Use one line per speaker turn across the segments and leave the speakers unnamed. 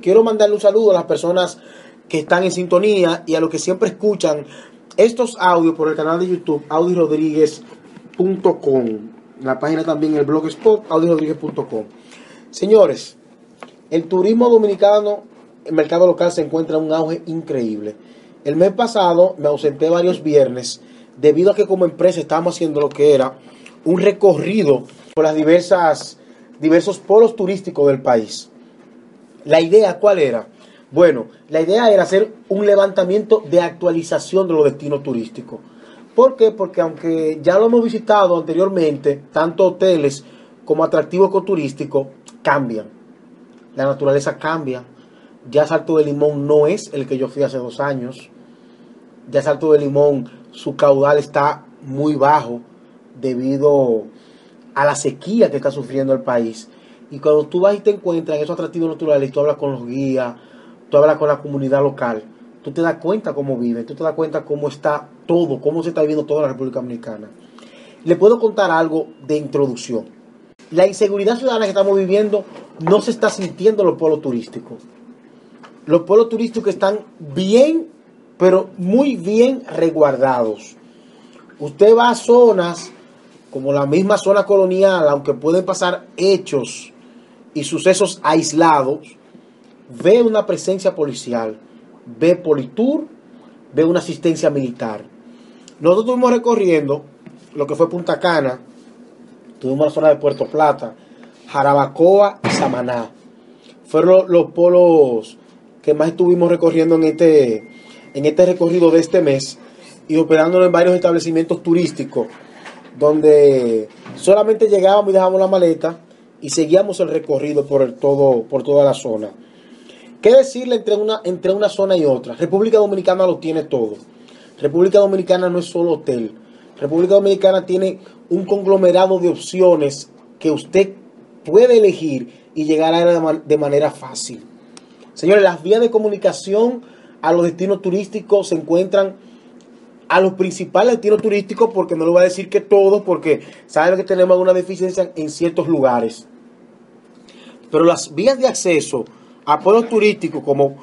Quiero mandarle un saludo a las personas que están en sintonía y a los que siempre escuchan estos audios por el canal de YouTube audirodríguez.com. La página también el blogspot audirodríguez.com. Señores, el turismo dominicano, el mercado local se encuentra en un auge increíble. El mes pasado me ausenté varios viernes debido a que como empresa estábamos haciendo lo que era un recorrido por las diversas diversos polos turísticos del país. La idea, ¿cuál era? Bueno, la idea era hacer un levantamiento de actualización de los destinos turísticos. ¿Por qué? Porque aunque ya lo hemos visitado anteriormente, tanto hoteles como atractivos ecoturísticos cambian. La naturaleza cambia. Ya Salto de Limón no es el que yo fui hace dos años. Ya Salto de Limón, su caudal está muy bajo debido a la sequía que está sufriendo el país. Y cuando tú vas y te encuentras en esos atractivos naturales, tú hablas con los guías, tú hablas con la comunidad local, tú te das cuenta cómo vive, tú te das cuenta cómo está todo, cómo se está viviendo toda la República Dominicana. Le puedo contar algo de introducción. La inseguridad ciudadana que estamos viviendo no se está sintiendo en los pueblos turísticos. Los pueblos turísticos están bien, pero muy bien resguardados. Usted va a zonas como la misma zona colonial, aunque pueden pasar hechos y sucesos aislados, ve una presencia policial, ve Politur, ve una asistencia militar. Nosotros estuvimos recorriendo lo que fue Punta Cana, tuvimos la zona de Puerto Plata, Jarabacoa y Samaná. Fueron los, polos que más estuvimos recorriendo en este, en este recorrido de este mes y operando en varios establecimientos turísticos donde solamente llegábamos y dejábamos la maleta y seguíamos el recorrido por, el todo, por toda la zona. ¿Qué decirle entre una, entre una zona y otra? República Dominicana lo tiene todo. República Dominicana no es solo hotel. República Dominicana tiene un conglomerado de opciones que usted puede elegir y llegar a de, manera fácil. Señores, las vías de comunicación a los destinos turísticos se encuentran a los principales destinos turísticos, porque no lo voy a decir que todos, porque saben que tenemos alguna deficiencia en ciertos lugares. Pero las vías de acceso a pueblos turísticos como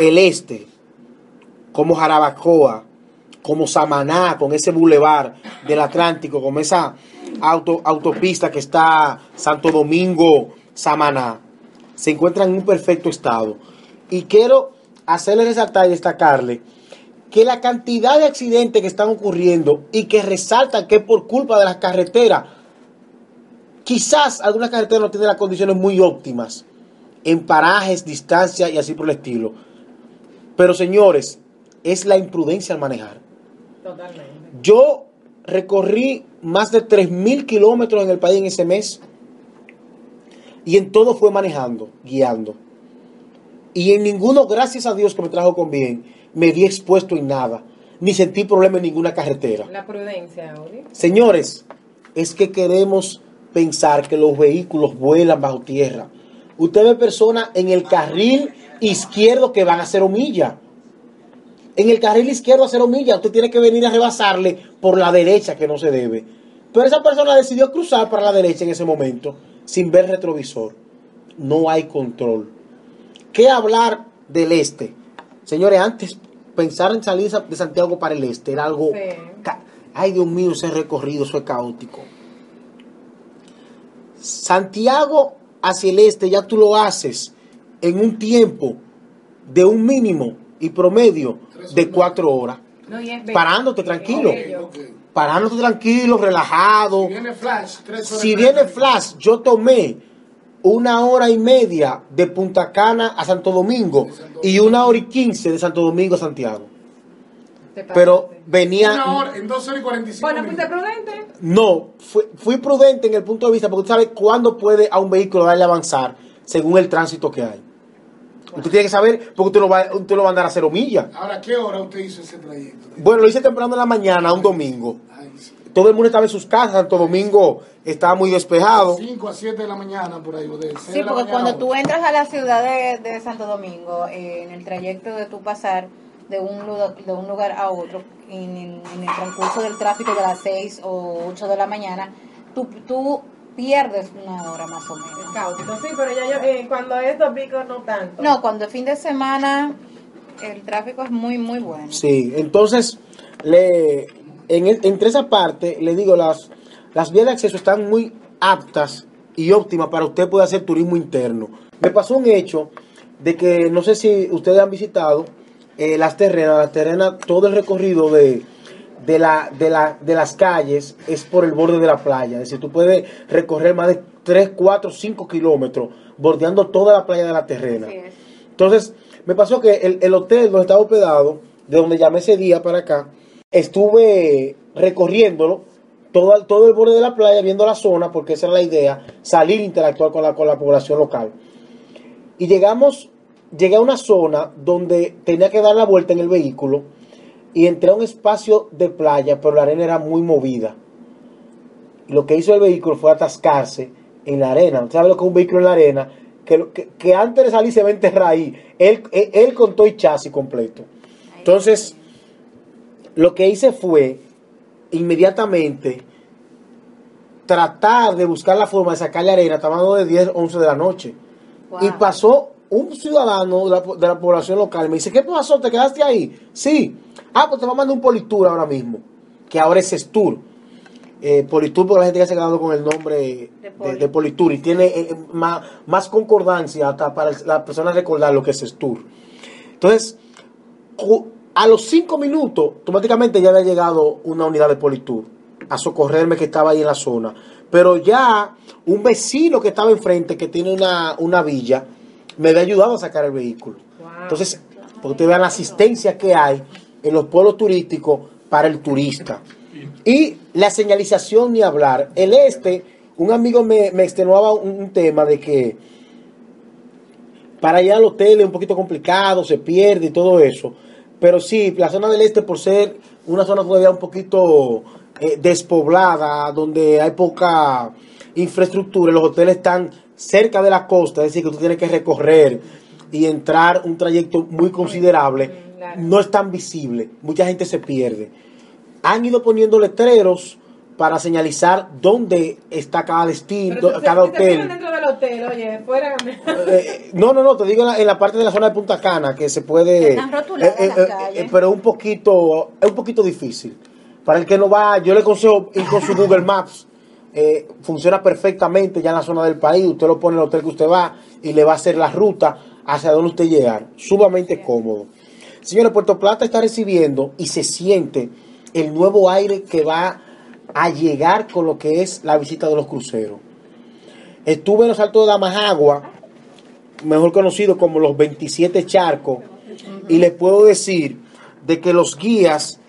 el este, como Jarabacoa, como Samaná, con ese bulevar del Atlántico, como esa auto, autopista que está Santo Domingo, Samaná, se encuentran en un perfecto estado. Y quiero hacerle resaltar y destacarle que la cantidad de accidentes que están ocurriendo y que resaltan que es por culpa de las carreteras, quizás algunas carreteras no tienen las condiciones muy óptimas en parajes, distancia y así por el estilo. Pero señores, es la imprudencia al manejar. Totalmente. Yo recorrí más de 3.000 kilómetros en el país en ese mes y en todo fue manejando, guiando. Y en ninguno, gracias a Dios que me trajo con bien, me vi expuesto en nada, ni sentí problema en ninguna carretera.
La prudencia,
Señores, es que queremos pensar que los vehículos vuelan bajo tierra. Usted ve personas en el carril izquierdo que van a hacer humilla. En el carril izquierdo a hacer humilla, usted tiene que venir a rebasarle por la derecha que no se debe. Pero esa persona decidió cruzar para la derecha en ese momento sin ver retrovisor. No hay control. ¿Qué hablar del este? Señores, antes pensar en salir de Santiago para el este era algo... Ay, Dios mío, ese recorrido, eso es caótico. Santiago hacia el este ya tú lo haces en un tiempo de un mínimo y promedio de cuatro horas. parándote tranquilo. Parándote tranquilo, relajado. Si viene flash, si viene flash, yo tomé una hora y media de Punta Cana a Santo Domingo, y una hora y quince de Santo Domingo a Santiago. Pero venía.
Una hora, en dos horas y 45 Bueno,
¿fuiste prudente?
No, fui, prudente en el punto de vista porque tú sabes cuándo puede a un vehículo darle avanzar según el tránsito que hay. Usted tiene que saber porque usted lo va, usted lo va a andar a cero millas.
Ahora, ¿qué hora usted hizo ese trayecto?
Bueno, lo hice temprano en la mañana, un domingo todo el mundo estaba en sus casas, Santo Domingo estaba muy despejado.
5 a 7 de la mañana por ahí.
sí, porque cuando tú entras a la ciudad de, Santo Domingo, eh, en el trayecto de tu pasar de un, lugar, de un lugar a otro, en, el transcurso del tráfico de las 6 o 8 de la mañana, tú, tú pierdes una hora más o menos.
Es caótico, sí, pero ya yo, eh, cuando es domingo no tanto.
No, cuando es fin de semana el tráfico es muy, muy bueno.
Sí, entonces, le, en, el- entre esa parte, le digo, las, las vías de acceso están muy aptas y óptimas para usted poder hacer turismo interno. Me pasó un hecho de que, no sé si ustedes han visitado eh, las terrenas, las terrenas, todo el recorrido de, de, la, de, la, de las calles es por el borde de la playa. Es decir, tú puedes recorrer más de 3, 4, 5 kilómetros bordeando toda la playa de la terrena. Entonces, me pasó que el, el hotel donde estaba hospedado, de donde llamé ese día para acá, estuve recorriéndolo, todo, el- todo el borde de la playa, viendo la zona, porque esa era la idea, salir e interactuar con la, con la población local. Y llegamos, llegué a una zona donde tenía que dar la vuelta en el vehículo y entré a un espacio de playa, pero la arena era muy movida. Lo que hizo el vehículo fue atascarse en la arena. ¿Usted ¿Sabe lo que es un vehículo en la arena? Que, lo- que, que antes de salir se va a enterrar ahí. Él, él, él con todo y chasis completo. Entonces, lo que hice fue inmediatamente tratar de buscar la forma de sacar la arena. Estaba de 10, 11 de la noche.
Wow.
Y pasó un ciudadano de la, de la población local. Me dice, ¿qué pasó? ¿Te quedaste ahí? Sí. Ah, pues te va a mandar un Politur ahora mismo. Que ahora es Estur. Eh, Politur, porque la gente ya se ha quedado con el nombre de,
De Poli.
de Politur. Y tiene eh, más, más concordancia hasta para las personas recordar lo que es Estur. Entonces, a los cinco minutos, automáticamente ya había llegado una unidad de Politur a socorrerme que estaba ahí en la zona. Pero ya un vecino que estaba enfrente, que tiene una, una villa, me había ayudado a sacar el vehículo.
Wow.
Entonces, para que ustedes vean la asistencia que hay en los pueblos turísticos para el turista. Y la señalización ni hablar. El este, un amigo me, me extenuaba un, un tema de que para ir al hotel es un poquito complicado, se pierde y todo eso. Pero sí, la zona del este, por ser una zona todavía un poquito eh, despoblada, donde hay poca infraestructura, los hoteles están cerca de la costa, es decir, que tú tienes que recorrer y entrar un trayecto muy considerable, no es tan visible, mucha gente se pierde. Han ido poniendo letreros para señalizar dónde está cada destino, cada
ponen
hotel.
dentro del hotel, oye, fuera.
Eh, no, no, no, te digo en la, en la parte de la zona de Punta Cana que se puede.
Están rotuladas las calles.
pero es un poquito, es un poquito difícil. Para el que no va, yo le aconsejo ir con su Google Maps. Eh, funciona perfectamente ya en la zona del país. Usted lo pone en el hotel que usted va y le va a hacer la ruta hacia donde usted llegar. Sumamente cómodo. Señores, Puerto Plata está recibiendo y se siente el nuevo aire que va a llegar con lo que es la visita de los cruceros. Estuve en los Altos de Damajagua, mejor conocido como los 27 charcos, y les puedo decir de que los guías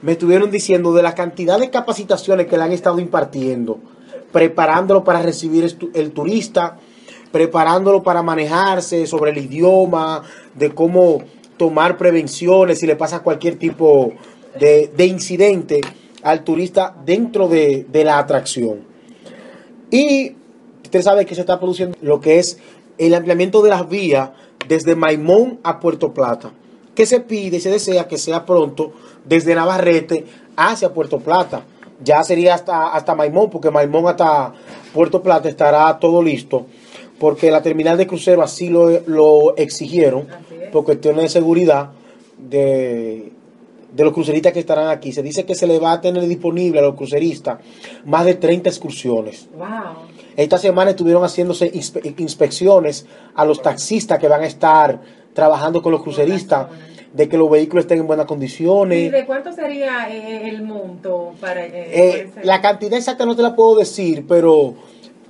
me estuvieron diciendo de la cantidad de capacitaciones que le han estado impartiendo, preparándolo para recibir el turista, preparándolo para manejarse sobre el idioma, de cómo tomar prevenciones si le pasa cualquier tipo de, de incidente al turista dentro de, de la atracción. Y usted sabe que se está produciendo lo que es el ampliamiento de las vías desde Maimón a Puerto Plata, que se pide y se desea que sea pronto desde Navarrete hacia Puerto Plata. Ya sería hasta, hasta Maimón, porque Maimón hasta Puerto Plata estará todo listo, porque la terminal de crucero así lo, lo exigieron, por cuestiones de seguridad de, de los cruceristas que estarán aquí. Se dice que se le va a tener disponible a los cruceristas más de 30 excursiones.
Wow.
Esta semana estuvieron haciéndose inspe- inspecciones a los taxistas que van a estar trabajando con los cruceristas, de que los vehículos estén en buenas
¿Y
condiciones.
de cuánto sería eh, el monto para eh,
Eh, la cantidad exacta no te la puedo decir, pero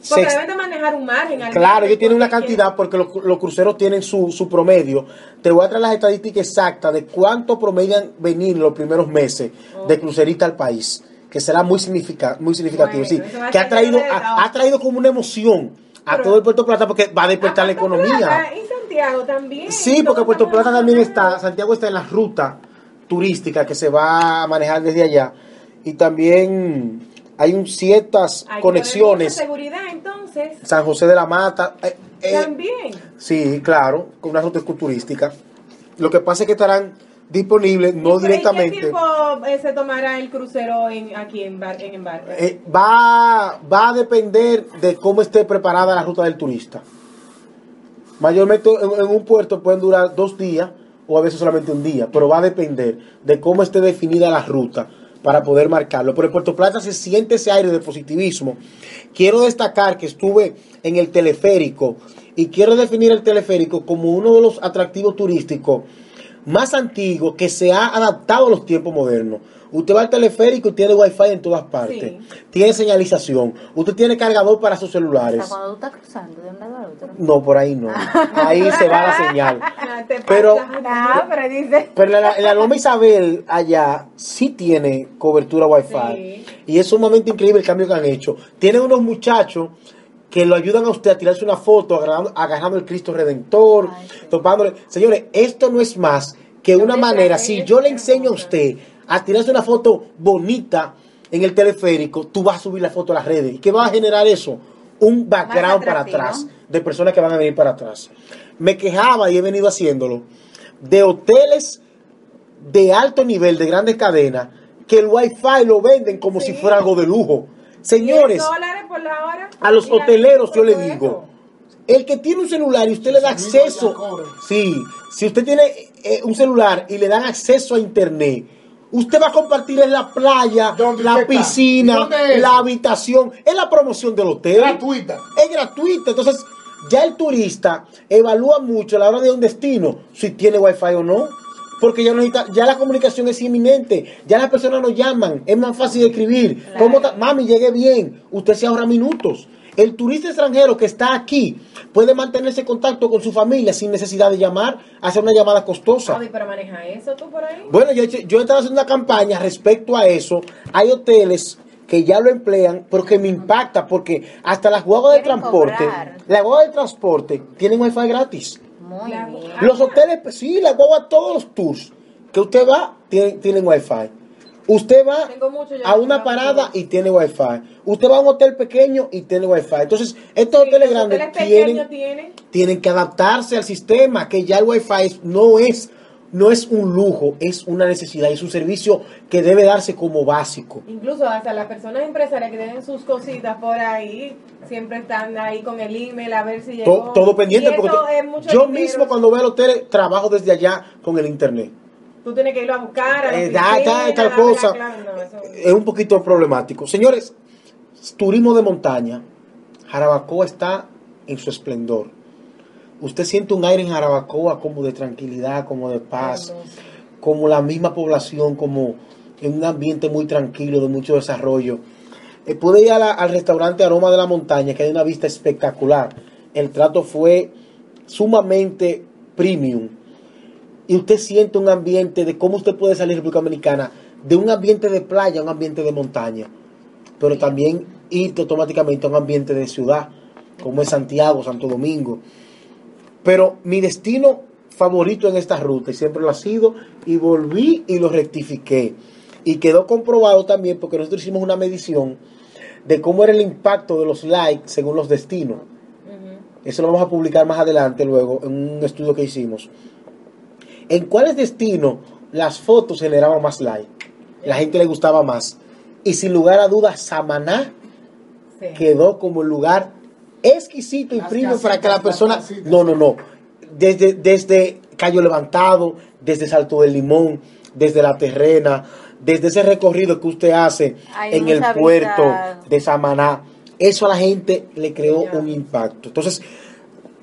se
Porque
ex-
deben de manejar un margen.
Claro, ellos tienen una cantidad porque los, los cruceros tienen su, su promedio. Te voy a traer las estadísticas exactas de cuánto promedian venir los primeros meses de crucerista al país, que será muy, significa, muy significativo.
Bueno,
sí, que ha traído, ha, ha traído como una emoción a
Pero-
todo el Puerto Plata porque va a despertar la economía.
Plata Y Santiago también.
Sí, porque Puerto Plata también está, Santiago está en la ruta turística que se va a manejar desde allá. Y también hay un, ciertas
Hay
conexiones.
seguridad, entonces.
San José de la Mata. eh, eh,
también.
Sí, claro, con una ruta turística. Lo que pasa es que estarán disponible, no
¿Y- ¿Y qué
directamente.
tiempo eh, se tomará el crucero en, aquí en, Bar- en embarque?
Va, va a depender de cómo esté preparada la ruta del turista. Mayormente en, un puerto pueden durar dos días o a veces solamente un día, pero va a depender de cómo esté definida la ruta para poder marcarlo. Pero en Puerto Plata se siente ese aire de positivismo. Quiero destacar que estuve en el teleférico y quiero definir el teleférico como uno de los atractivos turísticos más antiguo que se ha adaptado a los tiempos modernos. Usted va al teleférico y tiene wifi en todas partes.
Sí.
Tiene señalización. Usted tiene cargador para sus
O sea,
celulares.
cuando tú estás cruzando de un lado a otro.
No, por ahí no. Ahí se va la señal.
Ah, te
Pero-
pasa.
Ah, pero dice.
Pero la, la Loma Isabel allá sí tiene cobertura wifi.
Sí.
Y es sumamente increíble el cambio que han hecho. Tienen unos muchachos que lo ayudan a usted a tirarse una foto agarrando, agarrando el Cristo Redentor,
Ay, sí.
topándole. Señores, esto no es más que una
Una
manera, si yo le enseño a usted a tirarse una foto bonita en el teleférico, tú vas a subir la foto a las redes. ¿Y qué va a generar eso? Un background para atrás de personas que van a venir para atrás. Me quejaba y he venido haciéndolo de hoteles de alto nivel, de grandes cadenas, que el wifi lo venden como
Sí.
si fuera algo de lujo. Señores,
10 dólares por la hora.
a los hoteleros yo le digo, el que tiene un celular y usted le da acceso, sí, si usted tiene eh, un celular y le dan acceso a internet, usted va a compartir en la playa,
¿Dónde
la piscina, la habitación, es la promoción del hotel.
Gratuita.
Es gratuita, entonces ya el turista evalúa mucho a la hora de un destino si tiene wifi o no. Porque ya, necesita, ya la comunicación es inminente, ya las personas nos llaman, es más fácil escribir.
Claro.
¿Cómo está? Mami, llegué bien, usted se ahorra minutos. El turista extranjero que está aquí puede mantenerse en contacto con su familia sin necesidad de llamar, hacer una llamada costosa.
Javi, pero maneja eso tú por ahí.
Bueno, yo, yo he estado haciendo una campaña respecto a eso. Hay hoteles que ya lo emplean, pero que me impacta porque hasta las guaguas de transporte, las guaguas de transporte tienen wifi gratis.
Muy bien.
Los hoteles, sí, las guaguas, todos los tours que usted va, tienen, tienen wifi. Usted va a una parada y tiene wifi. Usted va a un hotel pequeño y tiene wifi. Entonces, estos
Sí,
hoteles grandes
hoteles
tienen,
tienen.
tienen que adaptarse al sistema, que ya el wifi es- no es, no es un lujo, es una necesidad, es un servicio que debe darse como básico.
Incluso hasta las personas empresarias que tienen sus cositas por ahí, siempre están ahí con el email a ver si llegó.
todo pendiente, porque
es mucho
yo
dinero.
mismo cuando veo el hotel trabajo desde allá con el internet.
Tú tienes que irlo a buscar a la
Eh, da- da- tal
darle la
cosa.
clave, no, eso-
Es un poquito problemático. Señores, turismo de montaña. Jarabacoa está en su esplendor. Usted siente un aire en Jarabacoa como de tranquilidad, como de paz, como la misma población, como en un ambiente muy tranquilo, de mucho desarrollo. Eh, pude ir a la- al restaurante Aroma de la Montaña, que hay una vista espectacular. El trato fue sumamente premium. Y usted siente un ambiente de cómo usted puede salir de República Dominicana, de un ambiente de playa a un ambiente de montaña. Pero también ir automáticamente a un ambiente de ciudad, como es Santiago, Santo Domingo. Pero mi destino favorito en esta ruta, y siempre lo ha sido, y volví y lo rectifiqué. Y quedó comprobado también porque nosotros hicimos una medición de cómo era el impacto de los likes según los destinos. Eso lo vamos a publicar más adelante luego en un estudio que hicimos. ¿En cuáles destinos las fotos generaban más like? La gente le gustaba más. Y sin lugar a dudas, Samaná
Sí.
quedó como el lugar exquisito y premium para que la persona...
casitas.
No, no, no. Desde, desde Cayo Levantado, desde Salto del Limón, desde La Terrena, desde ese recorrido que usted hace en el puerto de Samaná, eso a la gente le creó un impacto. Entonces,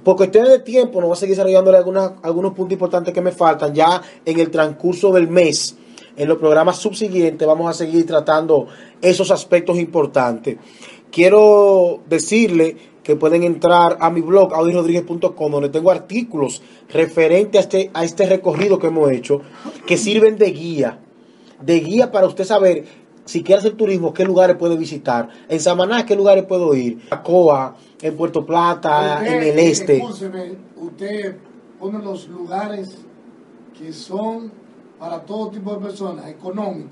por cuestiones de tiempo, no voy a seguir desarrollándole algunas, algunos puntos importantes que me faltan. Ya en el transcurso del mes, en los programas subsiguientes, vamos a seguir tratando esos aspectos importantes. Quiero decirle que pueden entrar a mi blog, audirodríguez.com, donde tengo artículos referentes a este, a este recorrido que hemos hecho, que sirven de guía, de guía para usted saber si quiere hacer turismo, qué lugares puede visitar. En Samaná, qué lugares puedo ir. A Coa, en Puerto Plata,
Usted,
en el este.
escúcheme, usted pone los lugares que son para todo tipo de personas, económicos.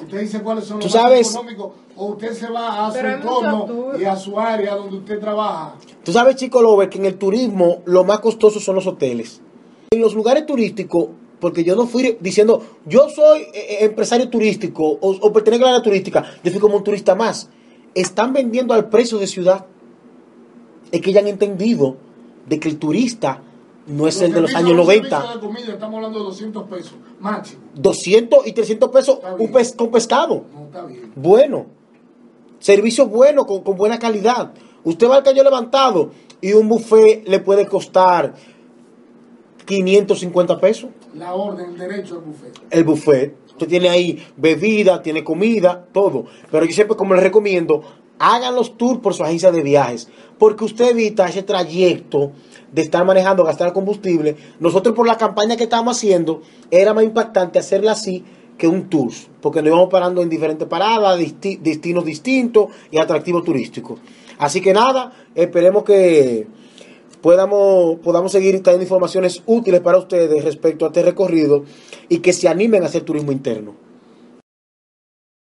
Usted dice cuáles son los
sabes-
económicos o usted se va a su entorno y a su área donde usted trabaja.
Tú sabes, Chico Lover, que en el turismo lo más costoso son los hoteles. En los lugares turísticos, porque yo no fui diciendo, yo soy eh, eh, empresario turístico o, o pertenezco a la área turística, yo fui como un turista más. Están vendiendo al precio de ciudad. Es que ya han entendido de que el turista no es el de los años
los
90.
servicios de comida, estamos hablando de 200 pesos máximo.
200 y 300 pesos un pes- con pescado.
No está bien.
Bueno. Servicio bueno, con, con buena calidad. Usted va al caño levantado y un buffet le puede costar 550 pesos.
La orden, el derecho al buffet.
el buffet. Usted tiene ahí bebida, tiene comida, todo. Pero yo siempre, como les recomiendo, hagan los tours por su agencia de viajes. Porque usted evita ese trayecto de estar manejando, gastar combustible. Nosotros por la campaña que estábamos haciendo, era más impactante hacerla así que un tour. Porque nos íbamos parando en diferentes paradas, destinos distintos y atractivos turísticos. Así que nada, esperemos que podamos, podamos seguir trayendo informaciones útiles para ustedes respecto a este recorrido y que se animen a hacer turismo interno.